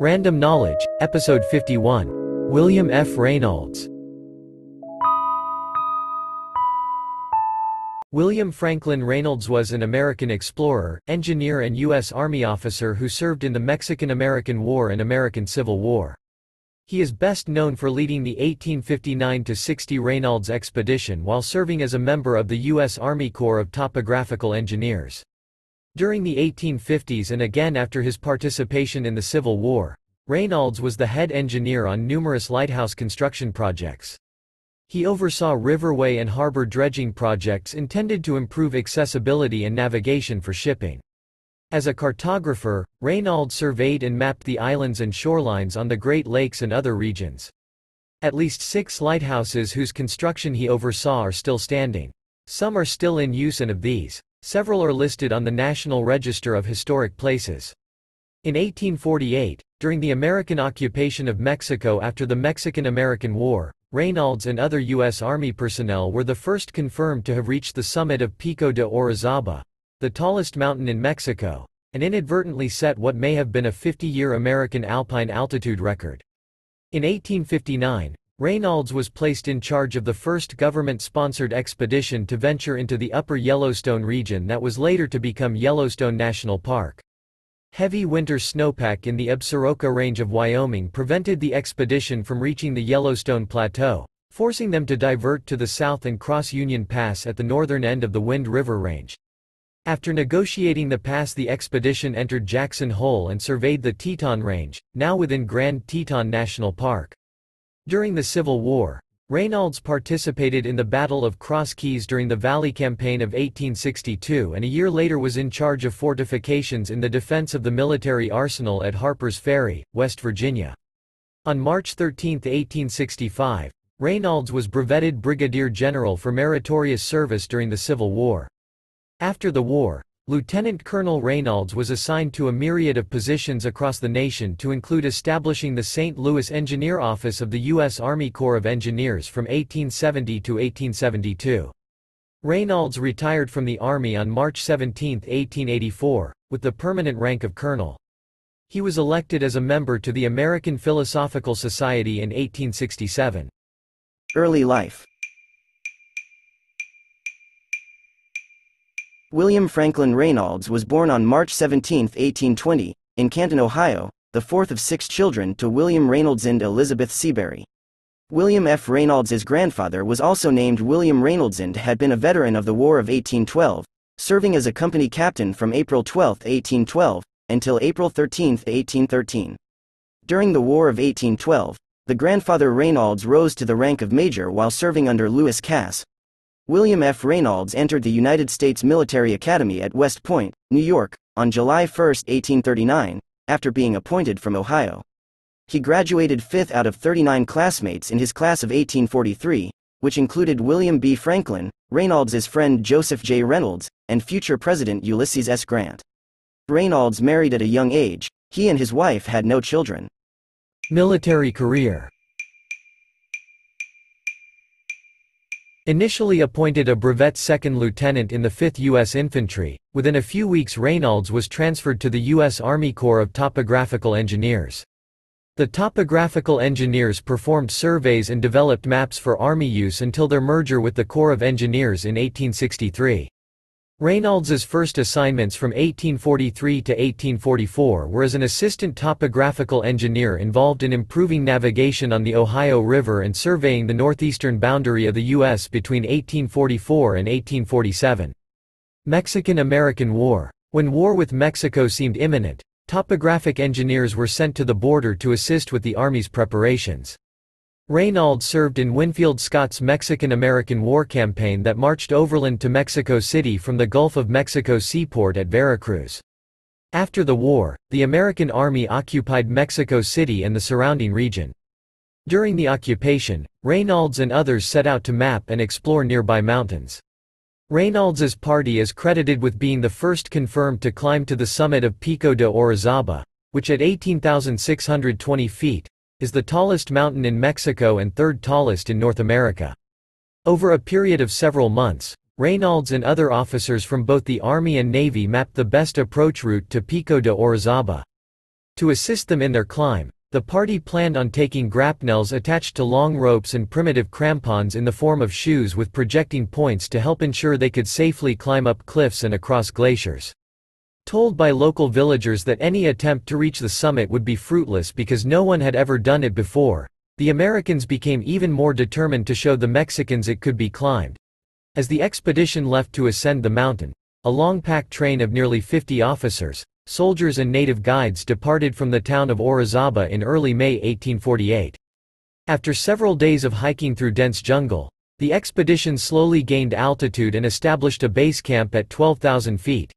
Random Knowledge, Episode 51. William F. Raynolds. William Franklin Raynolds was an American explorer, engineer and U.S. Army officer who served in the Mexican-American War and American Civil War. He is best known for leading the 1859–60 Raynolds expedition while serving as a member of the U.S. Army Corps of Topographical Engineers. During the 1850s and again after his participation in the Civil War, Raynolds was the head engineer on numerous lighthouse construction projects. He oversaw riverway and harbor dredging projects intended to improve accessibility and navigation for shipping. As a cartographer, Raynolds surveyed and mapped the islands and shorelines on the Great Lakes and other regions. At least six lighthouses whose construction he oversaw are still standing. Some are still in use and of these, several are listed on the National Register of Historic Places. In 1848, during the American occupation of Mexico after the Mexican-American War, Raynolds and other U.S. Army personnel were the first confirmed to have reached the summit of Pico de Orizaba, the tallest mountain in Mexico, and inadvertently set what may have been a 50-year American alpine altitude record. In 1859, Raynolds was placed in charge of the first government-sponsored expedition to venture into the upper Yellowstone region that was later to become Yellowstone National Park. Heavy winter snowpack in the Absaroka Range of Wyoming prevented the expedition from reaching the Yellowstone Plateau, forcing them to divert to the south and cross Union Pass at the northern end of the Wind River Range. After negotiating the pass the expedition entered Jackson Hole and surveyed the Teton Range, now within Grand Teton National Park. During the Civil War, Raynolds participated in the Battle of Cross Keys during the Valley Campaign of 1862 and a year later was in charge of fortifications in the defense of the military arsenal at Harper's Ferry, West Virginia. On March 13, 1865, Raynolds was brevetted brigadier general for meritorious service during the Civil War. After the war, Lieutenant Colonel Raynolds was assigned to a myriad of positions across the nation to include establishing the St. Louis Engineer Office of the U.S. Army Corps of Engineers from 1870 to 1872. Raynolds retired from the Army on March 17, 1884, with the permanent rank of colonel. He was elected as a member to the American Philosophical Society in 1867. Early life William Franklin Raynolds was born on March 17, 1820, in Canton, Ohio, the fourth of six children to William Raynolds and Elizabeth Seabury. William F. Raynolds' grandfather was also named William Raynolds and had been a veteran of the War of 1812, serving as a company captain from April 12, 1812, until April 13, 1813. During the War of 1812, the grandfather Raynolds rose to the rank of major while serving under Lewis Cass, William F. Raynolds entered the United States Military Academy at West Point, New York, on July 1, 1839, after being appointed from Ohio. He graduated fifth out of 39 classmates in his class of 1843, which included William B. Franklin, Raynolds's friend Joseph J. Reynolds, and future President Ulysses S. Grant. Raynolds married at a young age, he and his wife had no children. Military career Initially appointed a brevet second lieutenant in the 5th U.S. Infantry, within a few weeks Raynolds was transferred to the U.S. Army Corps of Topographical Engineers. The topographical engineers performed surveys and developed maps for Army use until their merger with the Corps of Engineers in 1863. Raynolds's first assignments from 1843 to 1844 were as an assistant topographical engineer involved in improving navigation on the Ohio River and surveying the northeastern boundary of the U.S. between 1844 and 1847. Mexican-American War. When war with Mexico seemed imminent, topographic engineers were sent to the border to assist with the Army's preparations. Raynolds served in Winfield Scott's Mexican-American War campaign that marched overland to Mexico City from the Gulf of Mexico seaport at Veracruz. After the war, the American Army occupied Mexico City and the surrounding region. During the occupation, Raynolds and others set out to map and explore nearby mountains. Raynolds's party is credited with being the first confirmed to climb to the summit of Pico de Orizaba, which at 18,620 feet, is the tallest mountain in Mexico and third tallest in North America. Over a period of several months, Raynolds and other officers from both the Army and Navy mapped the best approach route to Pico de Orizaba. To assist them in their climb, the party planned on taking grapnels attached to long ropes and primitive crampons in the form of shoes with projecting points to help ensure they could safely climb up cliffs and across glaciers. Told by local villagers that any attempt to reach the summit would be fruitless because no one had ever done it before, the Americans became even more determined to show the Mexicans it could be climbed. As the expedition left to ascend the mountain, a long pack train of nearly 50 officers, soldiers and native guides departed from the town of Orizaba in early May 1848. After several days of hiking through dense jungle, the expedition slowly gained altitude and established a base camp at 12,000 feet.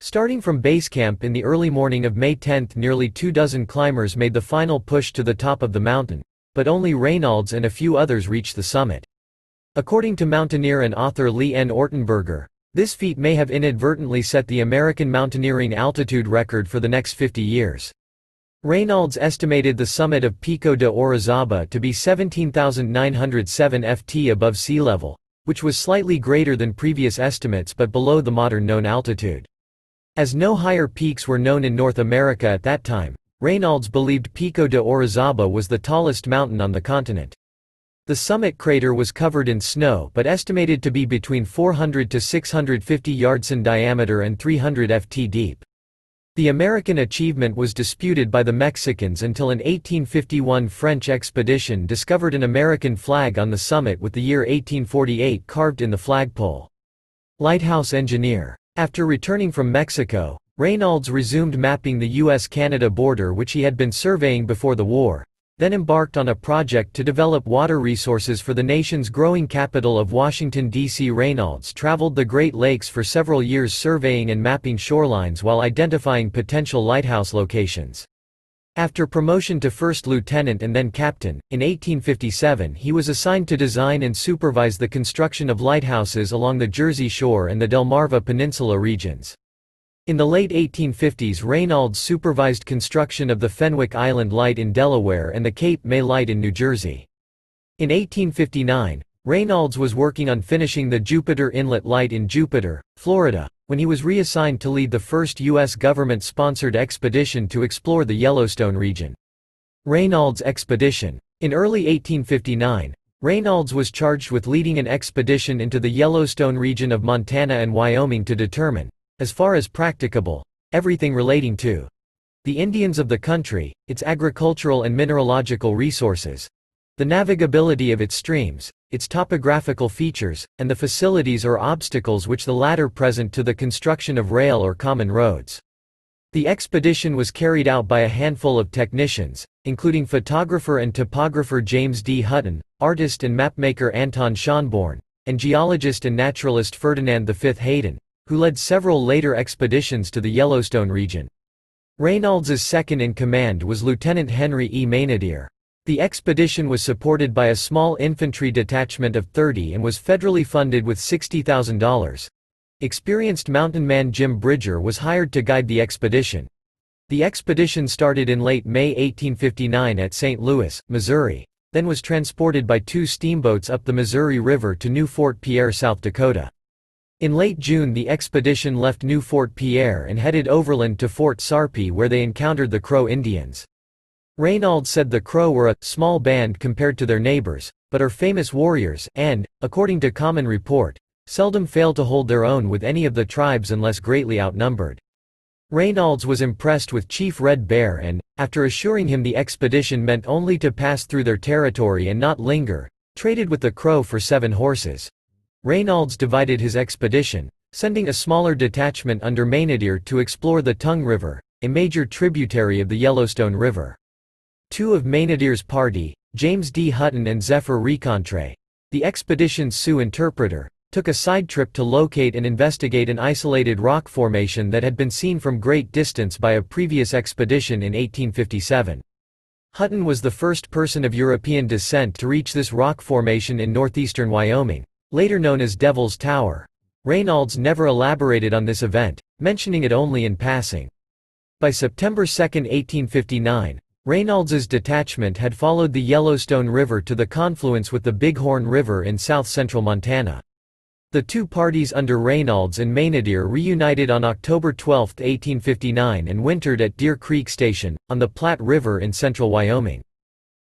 Starting from base camp in the early morning of May 10 nearly two dozen climbers made the final push to the top of the mountain, but only Raynolds and a few others reached the summit. According to mountaineer and author Leigh N. Ortenburger, this feat may have inadvertently set the American mountaineering altitude record for the next 50 years. Raynolds estimated the summit of Pico de Orizaba to be 17,907 ft above sea level, which was slightly greater than previous estimates but below the modern known altitude. As no higher peaks were known in North America at that time, Raynolds believed Pico de Orizaba was the tallest mountain on the continent. The summit crater was covered in snow but estimated to be between 400 to 650 yards in diameter and 300 ft deep. The American achievement was disputed by the Mexicans until an 1851 French expedition discovered an American flag on the summit with the year 1848 carved in the flagpole. Lighthouse engineer. After returning from Mexico, Raynolds resumed mapping the U.S.-Canada border which he had been surveying before the war, then embarked on a project to develop water resources for the nation's growing capital of Washington, D.C. Raynolds traveled the Great Lakes for several years surveying and mapping shorelines while identifying potential lighthouse locations. After promotion to first lieutenant and then captain, in 1857 he was assigned to design and supervise the construction of lighthouses along the Jersey Shore and the Delmarva Peninsula regions. In the late 1850s Raynolds supervised construction of the Fenwick Island Light in Delaware and the Cape May Light in New Jersey. In 1859, Raynolds was working on finishing the Jupiter Inlet Light in Jupiter, Florida, when he was reassigned to lead the first U.S. government-sponsored expedition to explore the Yellowstone region. Raynolds Expedition. In early 1859, Raynolds was charged with leading an expedition into the Yellowstone region of Montana and Wyoming to determine, as far as practicable, everything relating to the Indians of the country, its agricultural and mineralogical resources, the navigability of its streams, its topographical features, and the facilities or obstacles which the latter present to the construction of rail or common roads. The expedition was carried out by a handful of technicians, including photographer and topographer James D. Hutton, artist and mapmaker Anton Schonborn, and geologist and naturalist Ferdinand V. Hayden, who led several later expeditions to the Yellowstone region. Raynolds's second in command was Lieutenant Henry E. Maynadier. The expedition was supported by a small infantry detachment of 30 and was federally funded with $60,000. Experienced mountain man Jim Bridger was hired to guide the expedition. The expedition started in late May 1859 at St. Louis, Missouri, then was transported by two steamboats up the Missouri River to New Fort Pierre, South Dakota. In late June the expedition left New Fort Pierre and headed overland to Fort Sarpy where they encountered the Crow Indians. Raynolds said the Crow were a small band compared to their neighbors, but are famous warriors and, according to common report, seldom fail to hold their own with any of the tribes unless greatly outnumbered. Raynolds was impressed with Chief Red Bear and, after assuring him the expedition meant only to pass through their territory and not linger, traded with the Crow for seven horses. Raynolds divided his expedition, sending a smaller detachment under Maynadier to explore the Tongue River, a major tributary of the Yellowstone River. Two of Maynadier's party, James D. Hutton and Zephyr Rencontre, the expedition's Sioux interpreter, took a side trip to locate and investigate an isolated rock formation that had been seen from great distance by a previous expedition in 1857. Hutton was the first person of European descent to reach this rock formation in northeastern Wyoming, later known as Devil's Tower. Raynolds never elaborated on this event, mentioning it only in passing. By September 2, 1859, Raynolds's detachment had followed the Yellowstone River to the confluence with the Bighorn River in south-central Montana. The two parties under Raynolds and Maynadier reunited on October 12, 1859 and wintered at Deer Creek Station, on the Platte River in central Wyoming.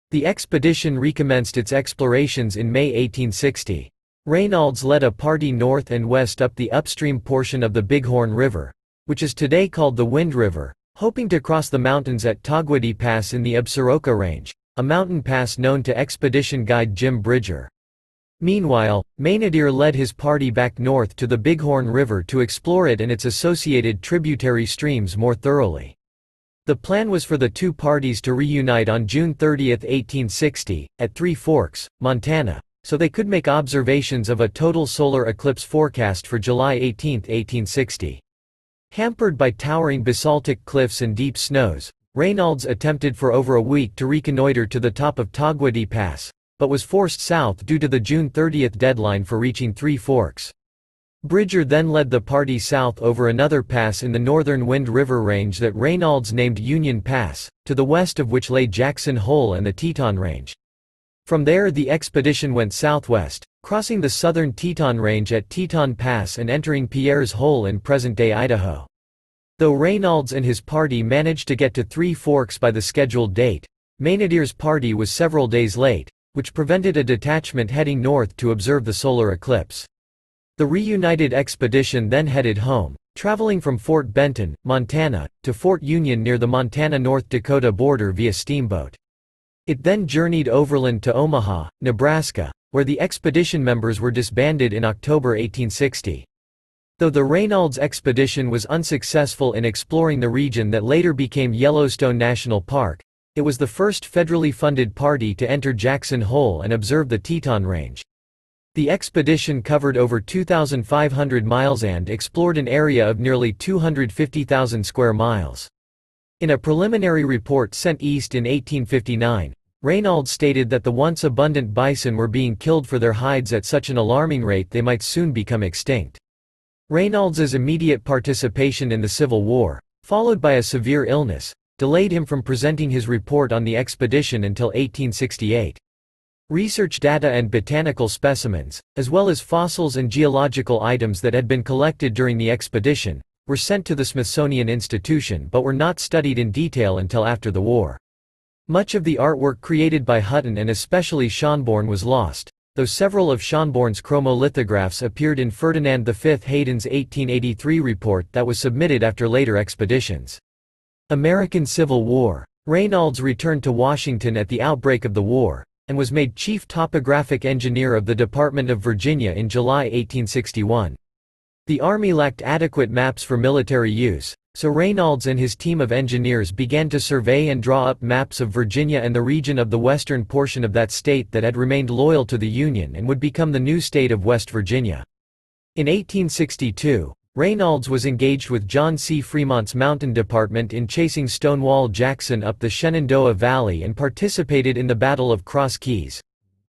The expedition recommenced its explorations in May 1860. Raynolds led a party north and west up the upstream portion of the Bighorn River, which is today called the Wind River, hoping to cross the mountains at Togwotee Pass in the Absaroka Range, a mountain pass known to expedition guide Jim Bridger. Meanwhile, Maynadier led his party back north to the Bighorn River to explore it and its associated tributary streams more thoroughly. The plan was for the two parties to reunite on June 30, 1860, at Three Forks, Montana, so they could make observations of a total solar eclipse forecast for July 18, 1860. Hampered by towering basaltic cliffs and deep snows, Raynolds attempted for over a week to reconnoiter to the top of Togwotee Pass, but was forced south due to the June 30 deadline for reaching Three Forks. Bridger then led the party south over another pass in the northern Wind River Range that Raynolds named Union Pass, to the west of which lay Jackson Hole and the Teton Range. From there the expedition went southwest, crossing the southern Teton Range at Teton Pass and entering Pierre's Hole in present-day Idaho. Though Raynolds and his party managed to get to Three Forks by the scheduled date, Maynadier's party was several days late, which prevented a detachment heading north to observe the solar eclipse. The reunited expedition then headed home, traveling from Fort Benton, Montana, to Fort Union near the Montana-North Dakota border via steamboat. It then journeyed overland to Omaha, Nebraska, where the expedition members were disbanded in October 1860. Though the Raynolds expedition was unsuccessful in exploring the region that later became Yellowstone National Park, it was the first federally funded party to enter Jackson Hole and observe the Teton Range. The expedition covered over 2,500 miles and explored an area of nearly 250,000 square miles. In a preliminary report sent east in 1859, Raynolds stated that the once abundant bison were being killed for their hides at such an alarming rate they might soon become extinct. Raynolds's immediate participation in the Civil War, followed by a severe illness, delayed him from presenting his report on the expedition until 1868. Research data and botanical specimens, as well as fossils and geological items that had been collected during the expedition, were sent to the Smithsonian Institution but were not studied in detail until after the war. Much of the artwork created by Hutton and especially Schonborn was lost, though several of Schonborn's chromolithographs appeared in Ferdinand V Hayden's 1883 report that was submitted after later expeditions. American Civil War. Raynolds returned to Washington at the outbreak of the war, and was made Chief Topographic Engineer of the Department of Virginia in July 1861. The Army lacked adequate maps for military use, so Raynolds and his team of engineers began to survey and draw up maps of Virginia and the region of the western portion of that state that had remained loyal to the Union and would become the new state of West Virginia. In 1862, Raynolds was engaged with John C. Fremont's Mountain Department in chasing Stonewall Jackson up the Shenandoah Valley and participated in the Battle of Cross Keys.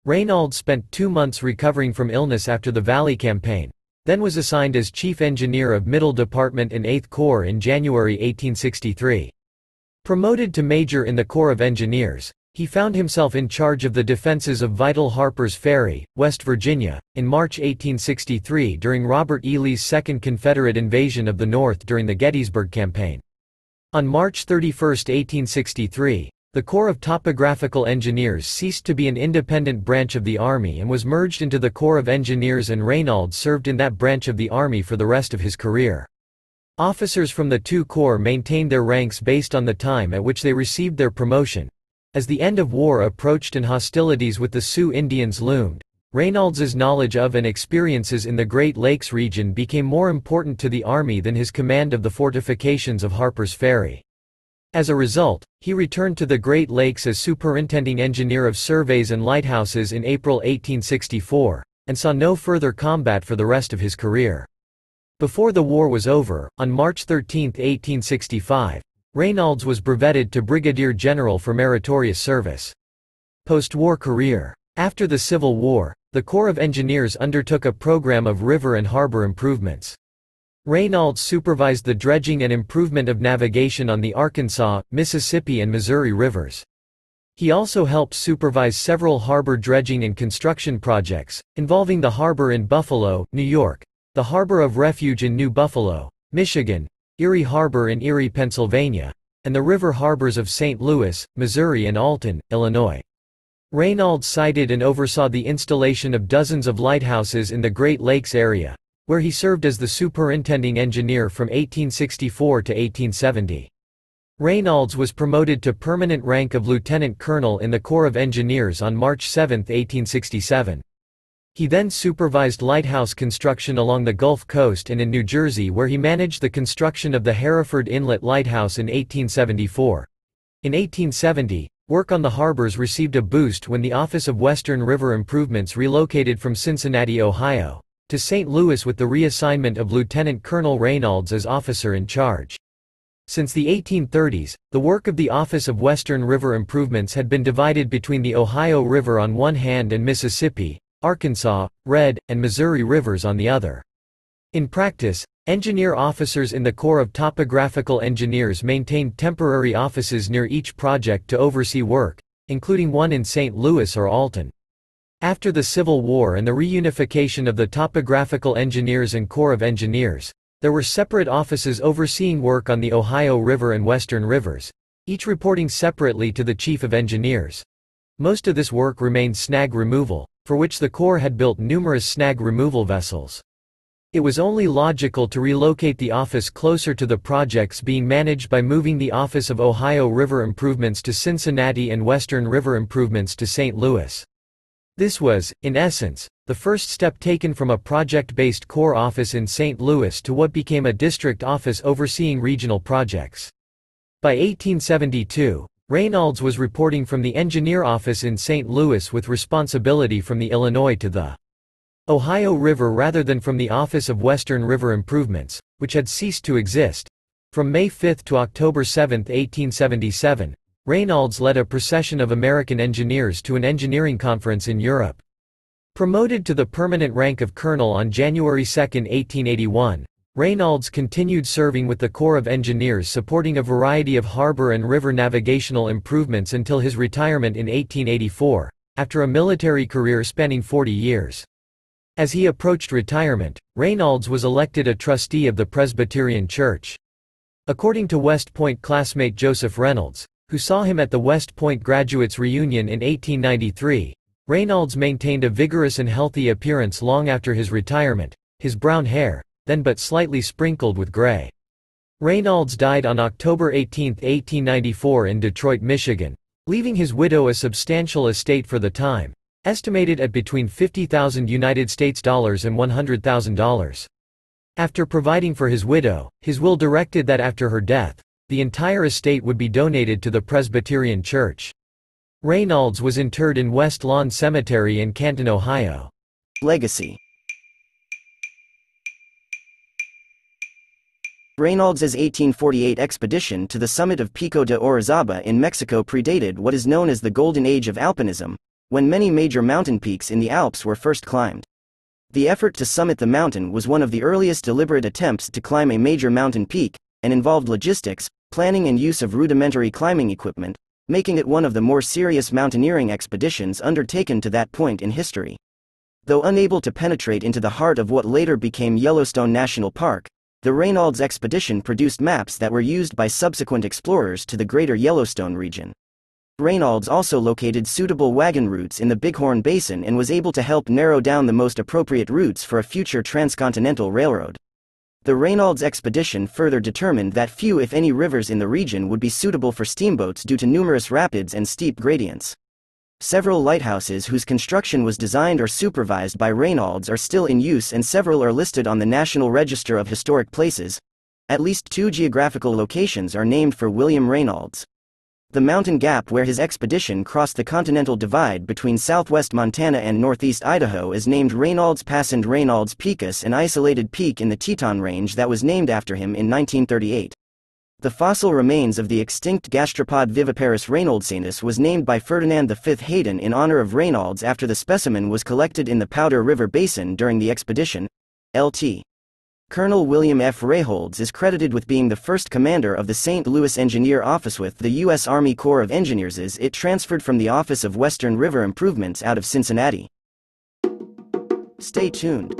Raynolds spent two months recovering from illness after the Valley Campaign, then was assigned as Chief Engineer of Middle Department in 8th Corps in January 1863. Promoted to Major in the Corps of Engineers, he found himself in charge of the defenses of vital Harper's Ferry, West Virginia, in March 1863 during Robert E. Lee's Second Confederate invasion of the North during the Gettysburg Campaign. On March 31, 1863, the Corps of Topographical Engineers ceased to be an independent branch of the Army and was merged into the Corps of Engineers and Raynolds served in that branch of the Army for the rest of his career. Officers from the two corps maintained their ranks based on the time at which they received their promotion, as the end of war approached and hostilities with the Sioux Indians loomed, Raynolds's knowledge of and experiences in the Great Lakes region became more important to the Army than his command of the fortifications of Harper's Ferry. As a result, he returned to the Great Lakes as superintending engineer of surveys and lighthouses in April 1864, and saw no further combat for the rest of his career. Before the war was over, on March 13, 1865, Raynolds was brevetted to brigadier general for meritorious service. Post-war career. After the Civil War, the Corps of Engineers undertook a program of river and harbor improvements. Raynolds supervised the dredging and improvement of navigation on the Arkansas, Mississippi and Missouri rivers. He also helped supervise several harbor dredging and construction projects, involving the harbor in Buffalo, New York, the Harbor of Refuge in New Buffalo, Michigan, Erie Harbor in Erie, Pennsylvania, and the river harbors of St. Louis, Missouri and Alton, Illinois. Raynolds sited and oversaw the installation of dozens of lighthouses in the Great Lakes area, where he served as the superintending engineer from 1864 to 1870. Raynolds was promoted to permanent rank of lieutenant colonel in the Corps of Engineers on March 7, 1867. He then supervised lighthouse construction along the Gulf Coast and in New Jersey where he managed the construction of the Hereford Inlet Lighthouse in 1874. In 1870, work on the harbors received a boost when the Office of Western River Improvements relocated from Cincinnati, Ohio, to St. Louis with the reassignment of Lieutenant Colonel Raynolds as officer in charge. Since the 1830s, the work of the Office of Western River Improvements had been divided between the Ohio River on one hand and Mississippi, Arkansas, Red, and Missouri rivers on the other. In practice, engineer officers in the Corps of Topographical Engineers maintained temporary offices near each project to oversee work, including one in St. Louis or Alton. After the Civil War and the reunification of the Topographical Engineers and Corps of Engineers, there were separate offices overseeing work on the Ohio River and Western Rivers, each reporting separately to the Chief of Engineers. Most of this work remained snag removal, for which the Corps had built numerous snag removal vessels. It was only logical to relocate the office closer to the projects being managed by moving the Office of Ohio River Improvements to Cincinnati and Western River Improvements to St. Louis. This was, in essence, the first step taken from a project-based core office in St. Louis to what became a district office overseeing regional projects. By 1872, Raynolds was reporting from the engineer office in St. Louis with responsibility from the Illinois to the Ohio River rather than from the Office of Western River Improvements, which had ceased to exist. From May 5 to October 7, 1877, Raynolds led a procession of American engineers to an engineering conference in Europe. Promoted to the permanent rank of colonel on January 2, 1881, Raynolds continued serving with the Corps of Engineers supporting a variety of harbor and river navigational improvements until his retirement in 1884, after a military career spanning 40 years. As he approached retirement, Raynolds was elected a trustee of the Presbyterian Church. According to West Point classmate Joseph Reynolds, who saw him at the West Point graduates reunion in 1893, Raynolds maintained a vigorous and healthy appearance long after his retirement, his brown hair, then but slightly sprinkled with gray. Raynolds died on October 18, 1894 in Detroit, Michigan, leaving his widow a substantial estate for the time, estimated at between 50,000 United States dollars and $100,000. After providing for his widow, his will directed that after her death, the entire estate would be donated to the Presbyterian Church. Raynolds was interred in West Lawn Cemetery in Canton, Ohio. Legacy Raynolds' 1848 expedition to the summit of Pico de Orizaba in Mexico predated what is known as the Golden Age of Alpinism, when many major mountain peaks in the Alps were first climbed. The effort to summit the mountain was one of the earliest deliberate attempts to climb a major mountain peak, and involved logistics, planning and use of rudimentary climbing equipment, making it one of the more serious mountaineering expeditions undertaken to that point in history. Though unable to penetrate into the heart of what later became Yellowstone National Park, the Raynolds expedition produced maps that were used by subsequent explorers to the greater Yellowstone region. Raynolds also located suitable wagon routes in the Bighorn Basin and was able to help narrow down the most appropriate routes for a future transcontinental railroad. The Raynolds expedition further determined that few if any rivers in the region would be suitable for steamboats due to numerous rapids and steep gradients. Several lighthouses whose construction was designed or supervised by Raynolds are still in use and several are listed on the National Register of Historic Places. At least two geographical locations are named for William Raynolds. The mountain gap where his expedition crossed the continental divide between southwest Montana and northeast Idaho is named Raynolds Pass and Raynolds Peaks, an isolated peak in the Teton Range that was named after him in 1938. The fossil remains of the extinct gastropod Viviparus raynoldsianus was named by Ferdinand V Hayden in honor of Raynolds after the specimen was collected in the Powder River Basin during the expedition. Lt. Colonel William F. Raynolds is credited with being the first commander of the St. Louis Engineer Office with the U.S. Army Corps of Engineers as it transferred from the Office of Western River Improvements out of Cincinnati. Stay tuned.